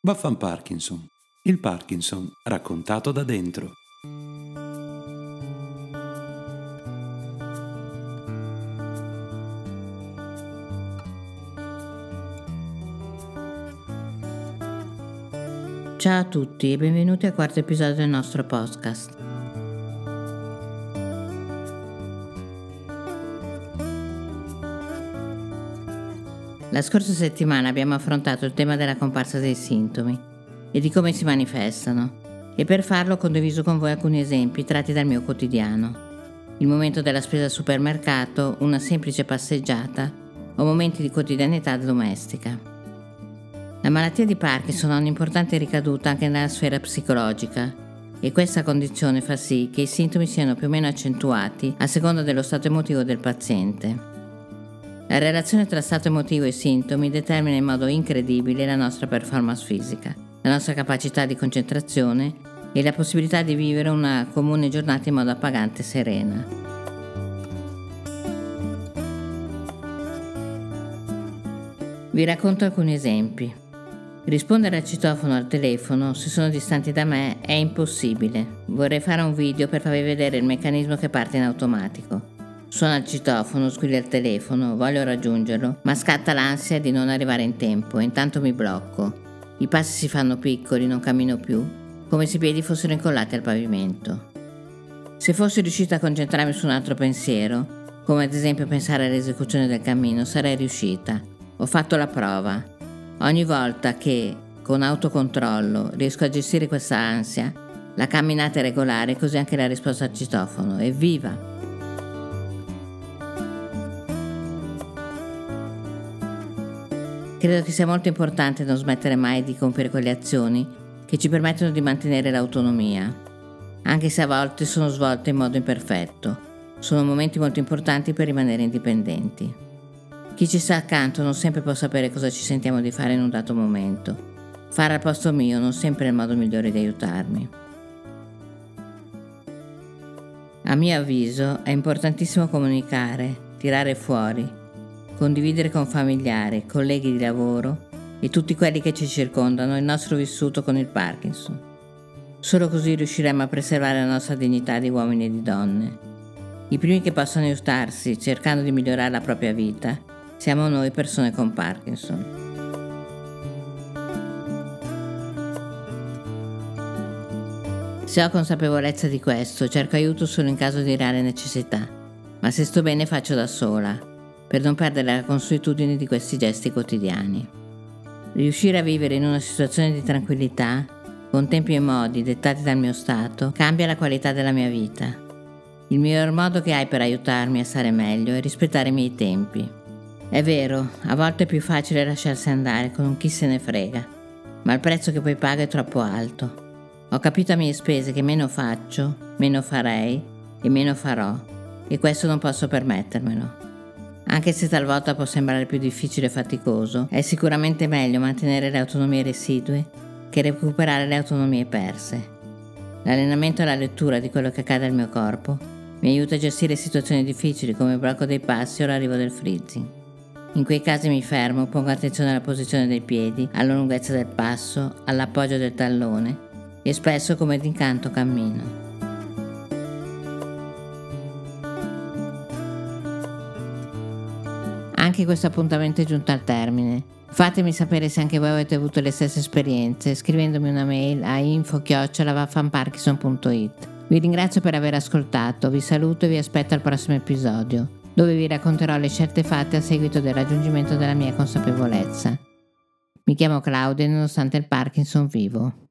Vaffan Parkinson. Il Parkinson raccontato da dentro. Ciao a tutti e benvenuti al quarto episodio del nostro podcast. La scorsa settimana abbiamo affrontato il tema della comparsa dei sintomi e di come si manifestano e per farlo ho condiviso con voi alcuni esempi tratti dal mio quotidiano. Il momento della spesa al supermercato, una semplice passeggiata o momenti di quotidianità domestica. La malattia di Parkinson ha un'importante ricaduta anche nella sfera psicologica e questa condizione fa sì che i sintomi siano più o meno accentuati a seconda dello stato emotivo del paziente. La relazione tra stato emotivo e sintomi determina in modo incredibile la nostra performance fisica, la nostra capacità di concentrazione e la possibilità di vivere una comune giornata in modo appagante e serena. Vi racconto alcuni esempi. Rispondere al citofono al telefono se sono distanti da me è impossibile. Vorrei fare un video per farvi vedere il meccanismo che parte in automatico. Suona il citofono, squilla il telefono, voglio raggiungerlo, ma scatta l'ansia di non arrivare in tempo e intanto mi blocco. I passi si fanno piccoli, non cammino più, come se i piedi fossero incollati al pavimento. Se fossi riuscita a concentrarmi su un altro pensiero, come ad esempio pensare all'esecuzione del cammino, sarei riuscita. Ho fatto la prova. Ogni volta che, con autocontrollo, riesco a gestire questa ansia, la camminata è regolare, così anche la risposta al citofono. Evviva! Credo che sia molto importante non smettere mai di compiere quelle azioni che ci permettono di mantenere l'autonomia, anche se a volte sono svolte in modo imperfetto. Sono momenti molto importanti per rimanere indipendenti. Chi ci sta accanto non sempre può sapere cosa ci sentiamo di fare in un dato momento. Fare al posto mio non sempre è il modo migliore di aiutarmi. A mio avviso è importantissimo comunicare, tirare fuori, condividere con familiari, colleghi di lavoro e tutti quelli che ci circondano il nostro vissuto con il Parkinson. Solo così riusciremo a preservare la nostra dignità di uomini e di donne. I primi che possono aiutarsi cercando di migliorare la propria vita siamo noi persone con Parkinson. Se ho consapevolezza di questo, cerco aiuto solo in caso di reale necessità, ma se sto bene faccio da sola, per non perdere la consuetudine di questi gesti quotidiani. Riuscire a vivere in una situazione di tranquillità, con tempi e modi dettati dal mio stato, cambia la qualità della mia vita. Il miglior modo che hai per aiutarmi a stare meglio è rispettare i miei tempi. È vero, a volte è più facile lasciarsi andare con chi se ne frega, ma il prezzo che poi paga è troppo alto. Ho capito a mie spese che meno faccio, meno farei e meno farò, e questo non posso permettermelo. Anche se talvolta può sembrare più difficile e faticoso, è sicuramente meglio mantenere le autonomie residue che recuperare le autonomie perse. L'allenamento e la lettura di quello che accade al mio corpo mi aiuta a gestire situazioni difficili come il blocco dei passi o l'arrivo del freezing. In quei casi mi fermo, pongo attenzione alla posizione dei piedi, alla lunghezza del passo, all'appoggio del tallone e spesso come d'incanto cammino. Anche questo appuntamento è giunto al termine. Fatemi sapere se anche voi avete avuto le stesse esperienze scrivendomi una mail a info-vaffanparkinson.it. Vi ringrazio per aver ascoltato, vi saluto e vi aspetto al prossimo episodio, dove vi racconterò le scelte fatte a seguito del raggiungimento della mia consapevolezza. Mi chiamo Claudia e nonostante il Parkinson vivo.